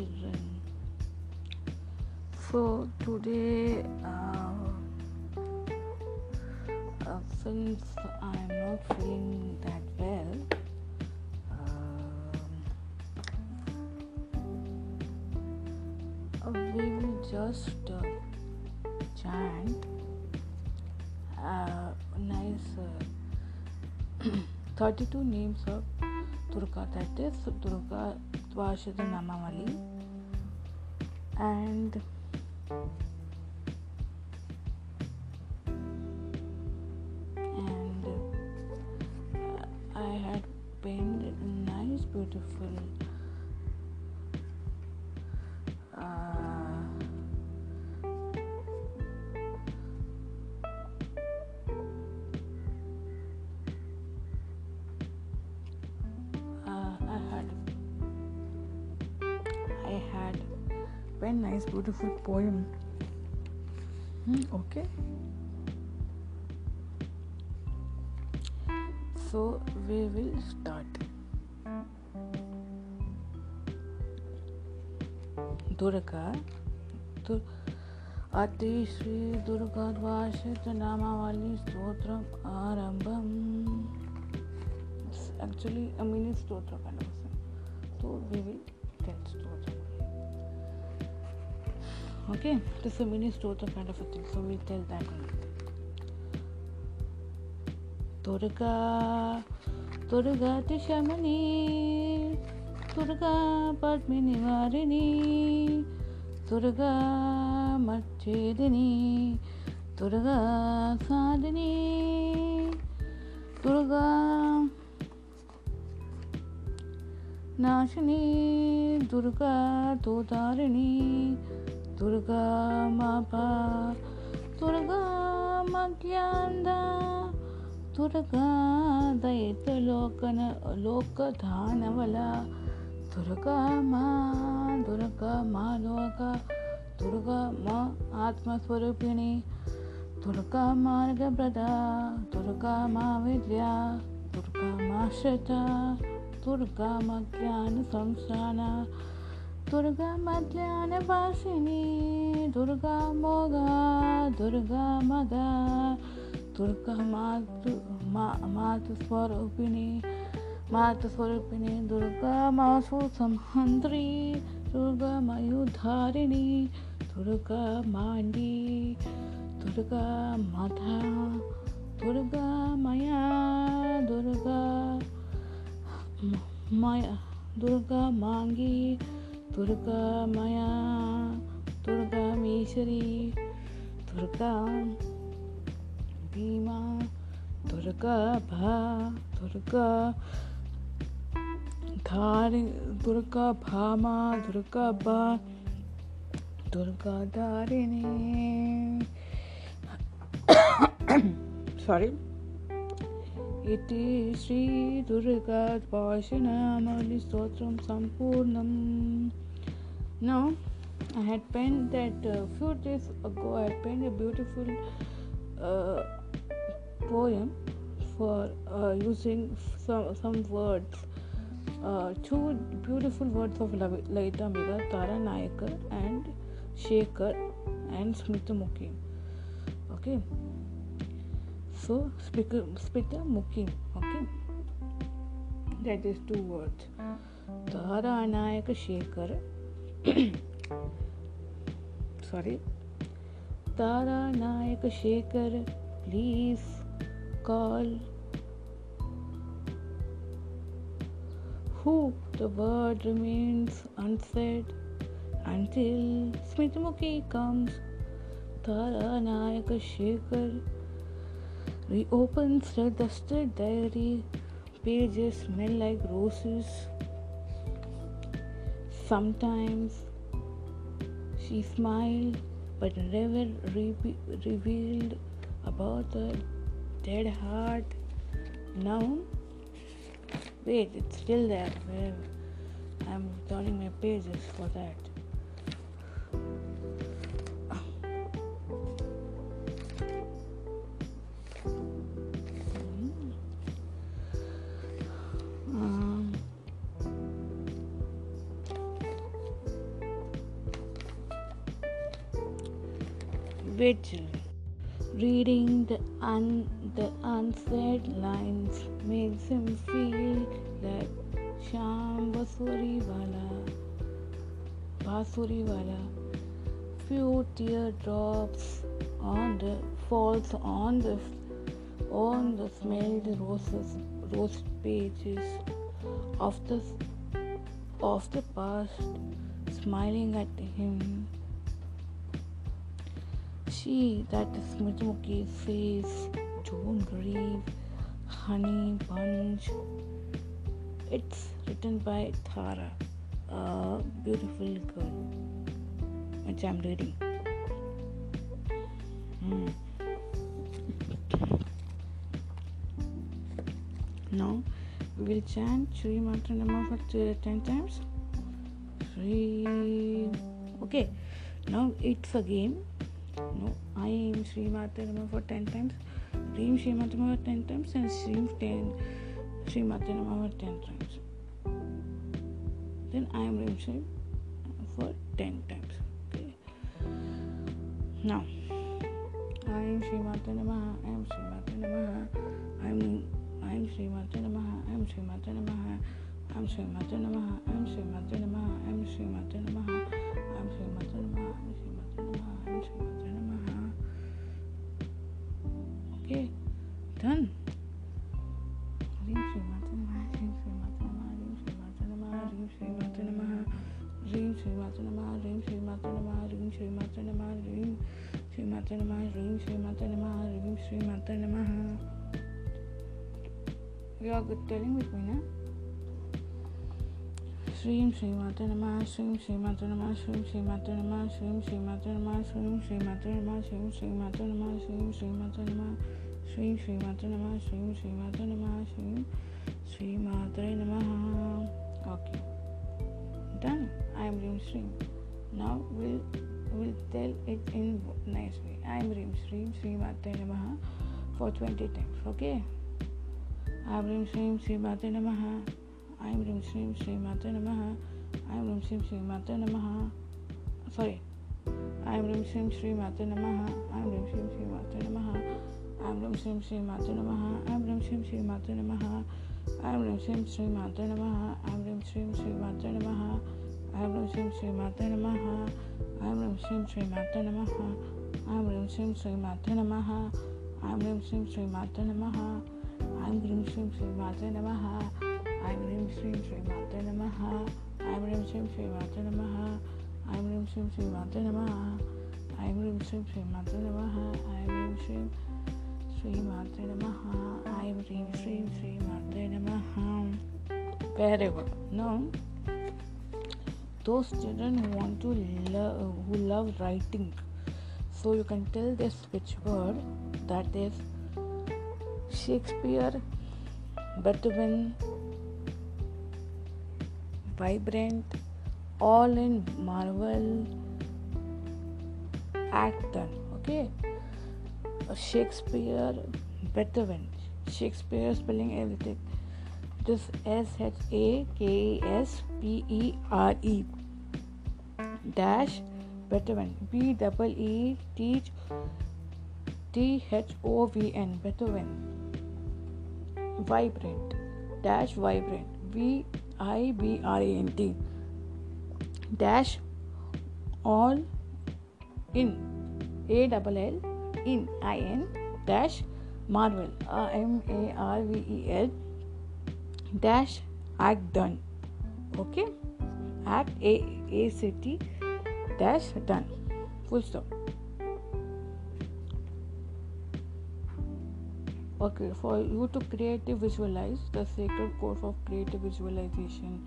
children. So today, uh, uh, since I'm not feeling that well, um, uh, we will just uh, chant uh, nice uh, 32 names of Durga, that is Durga Dvashada Namavali, and pen nice beautiful poem. Hmm, okay. So we will start. Durga दुर, अति श्री दुर्गद्वाशत नामावली stotram आरंभम actually Amini स्टोत्र का नाम तो we will get store Okay, this is a mini stotra kind of a thing. So we tell that one. Durga, Durga Tishamani, Durga Padmini Varini, Durga Machedini, Durga Sadini, Durga नाशिनी दुर्गा दोदारिणी దుర్గా మాపా దుర్గా మగ్యాంద దుర్గా దయత లోకన లోక దానవల దుర్గా మా దుర్గా మా లోక దుర్గా మా ఆత్మస్వరూపిణి దుర్గా మార్గప్రద దుర్గా మా విద్య దుర్గా మా శ్రత దుర్గా మా జ్ఞాన సంస్థాన दुर्गा मोगा, दुर्गा मदा दुर्गा मातु, मा- मातु स्वरूपिणी मातु स्वरूपिणी, दुर्गा मासु संहन्त्री दुर्गा मयुधारिणी दुर्गा माण्डी दुर्गा मधा दुर्गा मया, दुर्गा माया, दुर्गा मांगी दुर्गा माया, दुर्गा मीश्वरी दुर्गा भीमा, दुर्गा भा, दुर्गा धारि, दुर्गा भामा, दुर्गा बा, दुर्गा धारिणी। Sorry. इति श्रीदुर्गाद्भाषणामलिस्तोत्रं सम्पूर्णम् Now, I had penned that a few days ago. I had penned a beautiful uh, poem for uh, using some some words, uh, two beautiful words of Lavi- Lalita Mega, Tara Nayakar and Shekhar and Smita Mukhi. Okay. So speaker speaker Mukhi. Okay. That is two words. Tara Nayak Shekhar. Sorry. Tara Nayak Shekhar, please call. Who the word remains unsaid until Smithmukhi comes. Tara Nayak Shekhar reopens dusted diary. Pages smell like roses. Sometimes she smiled but never re- revealed about the dead heart. Now, wait, it's still there. I'm turning my pages for that. Reading the, un, the unsaid lines makes him feel that Sham Basuriwala. Basuriwala. Few teardrops on the falls on the on the smelled roses rose pages of the of the past smiling at him she that Smithmuki says, Don't grieve, honey bunch. It's written by Thara, a beautiful girl, which I'm reading. Hmm. Now we will chant Sri Matranama for 10 times. Sri. Okay, now it's a game no, I am Sri Matanama for 10 times, Reem Sri Matanama for 10 times, and Sri 10 Sri Matanama for 10 times. Then I am Reem Sri for 10 times. Okay. Now, I am Sri Matanama, I am Sri Matanama, I am I am Sri Matanama, I am Sri Matanama. I am Sri Matanama, I am Sri Matanama, I am Sri Matanama, I Mata Namaha. You are good telling with me, na? श्रीं श्रीमात्र नमः श्रीं श्रीमात्र नमः श्रीं श्रीमात्र नमः श्रीं श्रीमात्र नमः श्रीं श्रीमात्र नमः श्रीं श्रीमात्र नमः श्रीं श्रीमात्र नमः श्रीं श्रीमात्र नमः श्रीं श्रीमात्र नमः श्रीं श्रीमात्र नमः okay done I am Rim Shrim now we'll will tell it in nice way I am Rim Shrim Shri Mate Namaha for 20 times okay I am Rim Shrim Shri Mate Namaha I am Rim Shri Shri Mata Namaha sorry I am Rim Shri Shri Mata Namaha I am Rim Shri Shri Mata Namaha I am Rim Shri Shri Mata Namaha I am Rim Shri Shri Mata Namaha I am Rim Shri Shri Mata Namaha I am Rim Shri Shri Mata Namaha I am Rim Shri Shri Mata Namaha I am Rim Shri Shri Mata Namaha I am श्रीमात्र नमः ऐं ह्रीं श्रीं श्रीमात्र नमः ऐं ह्रीं श्रीं श्रीमात्र नमः ऐं ह्रीं श्रीं श्रीमात्र नमः ऐं ह्रीं श्रीं श्रीमात्र नमः very well now those children who want to love who love writing so you can tell this which word that is shakespeare beethoven vibrant all in marvel act done. Okay, Shakespeare, Beethoven, Shakespeare spelling everything. It is S H A K S P E R E dash Beethoven. B double E T T H O V N Beethoven. Vibrant dash vibrant. V I B R A N T dash all in. A double L in I N dash Marvel. M A R V E L dash act done okay? Act A A C T dash done. Full stop. Okay, for you to creative visualize, the sacred course of creative visualization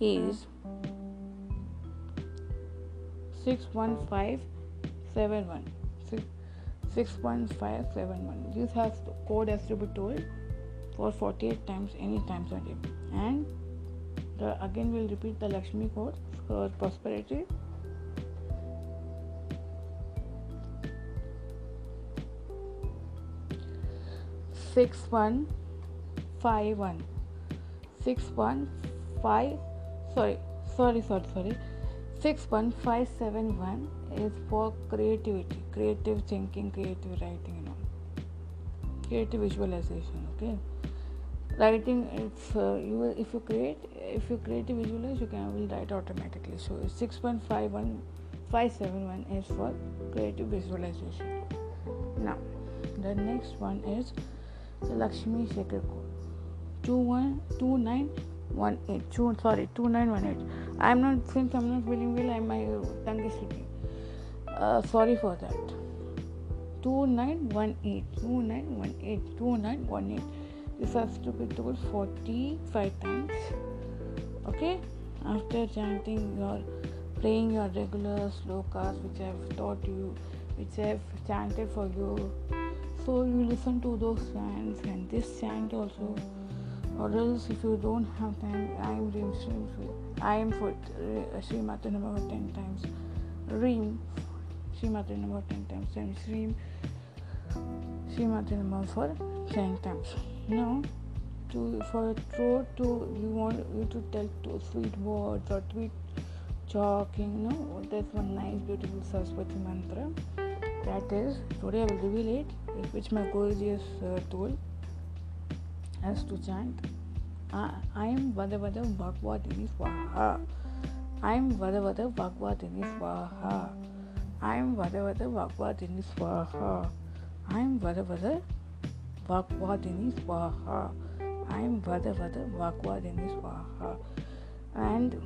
is 61571. 61571. This has code has to be told for 48 times any times a day. And the, again we'll repeat the Lakshmi code for prosperity six one five one six one five sorry sorry sorry sorry six one five seven one is for creativity, creative thinking, creative writing, you know, creative visualization. Okay, writing if uh, you if you create if you create a visualize you can will write automatically. So six point five one five seven one is for creative visualization. Now the next one is Lakshmi Sacred Code. Two one two nine one eight. Two sorry two nine one eight. I'm not since I'm not feeling well. I my tongue is slipping. Uh, sorry for that. Two nine one eight. Two nine one eight. Two nine one eight. This has to be told forty five times. Okay. After chanting your playing your regular slokas which I've taught you, which I've chanted for you. So you listen to those chants and this chant also or else if you don't have time I am Reem I am for uh, Sri Mata number 10 times. Reem Sri Mata number 10 times and Shreem Sri Mata number for 10 times. Now to for throat to you want you to tell two sweet words or tweet talking know there's one nice beautiful Saraswati mantra. That is today I will reveal it which my gorgeous uh, tool has to chant I am Vadavada Bhagavadini Swaha. I am Vadavada Bhagavadini Swaha. I am Vadavada Bhagavadini Swaha. I am Vadavada Bhagavadini Swaha. I am Vadavada Bhagavadini Swaha. And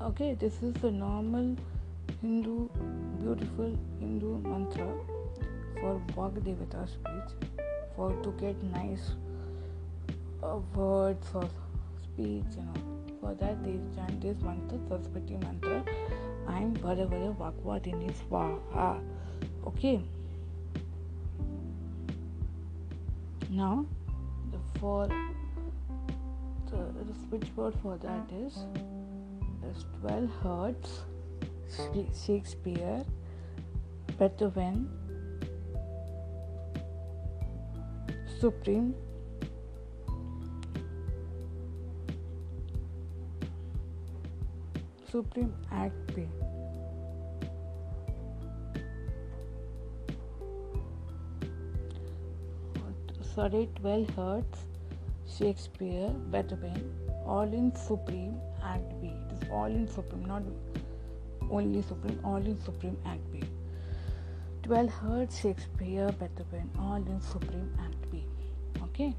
okay, this is the normal Hindu, beautiful Hindu mantra for Bhagavata speech for to get nice uh, words or speech, you know. For that, they chant this mantra, Saraswati mantra. I am Bharavara Bhagavadini Swaha. Okay. Now, the for the, the switchboard for that is is 12 Hertz, Shakespeare, Beethoven, Supreme, Supreme Act P. Sorry, 12 Hertz, Shakespeare, Beethoven, all in Supreme Act B. It is all in Supreme, not only Supreme, all in Supreme Act B. 12 heard Shakespeare, Beethoven, all in Supreme and B. Okay,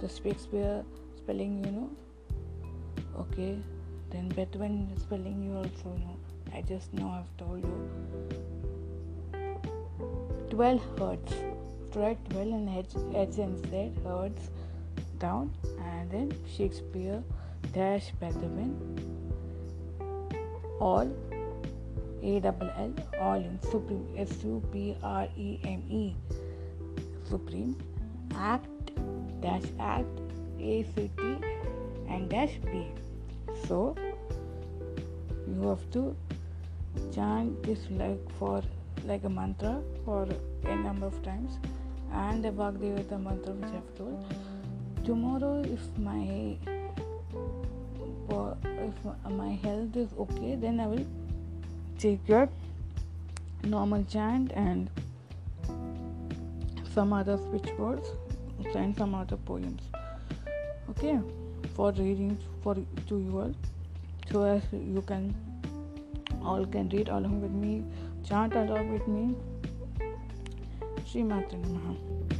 the Shakespeare spelling, you know. Okay, then Beethoven spelling you also know. I just know I've told you. 12 hertz. Write 12 and H, H hertz down and then Shakespeare dash Beethoven all A double L all in Supreme S U P R E M E Supreme Act dash Act A C T and dash B so you have to chant this like for like a mantra for a number of times and the Bhagavata mantra which I've told. Tomorrow, if my if my health is okay, then I will take your normal chant and some other switchboards and some other poems. Okay? For reading for to you all. So as you can all can read along with me chant along with me. Sri Matra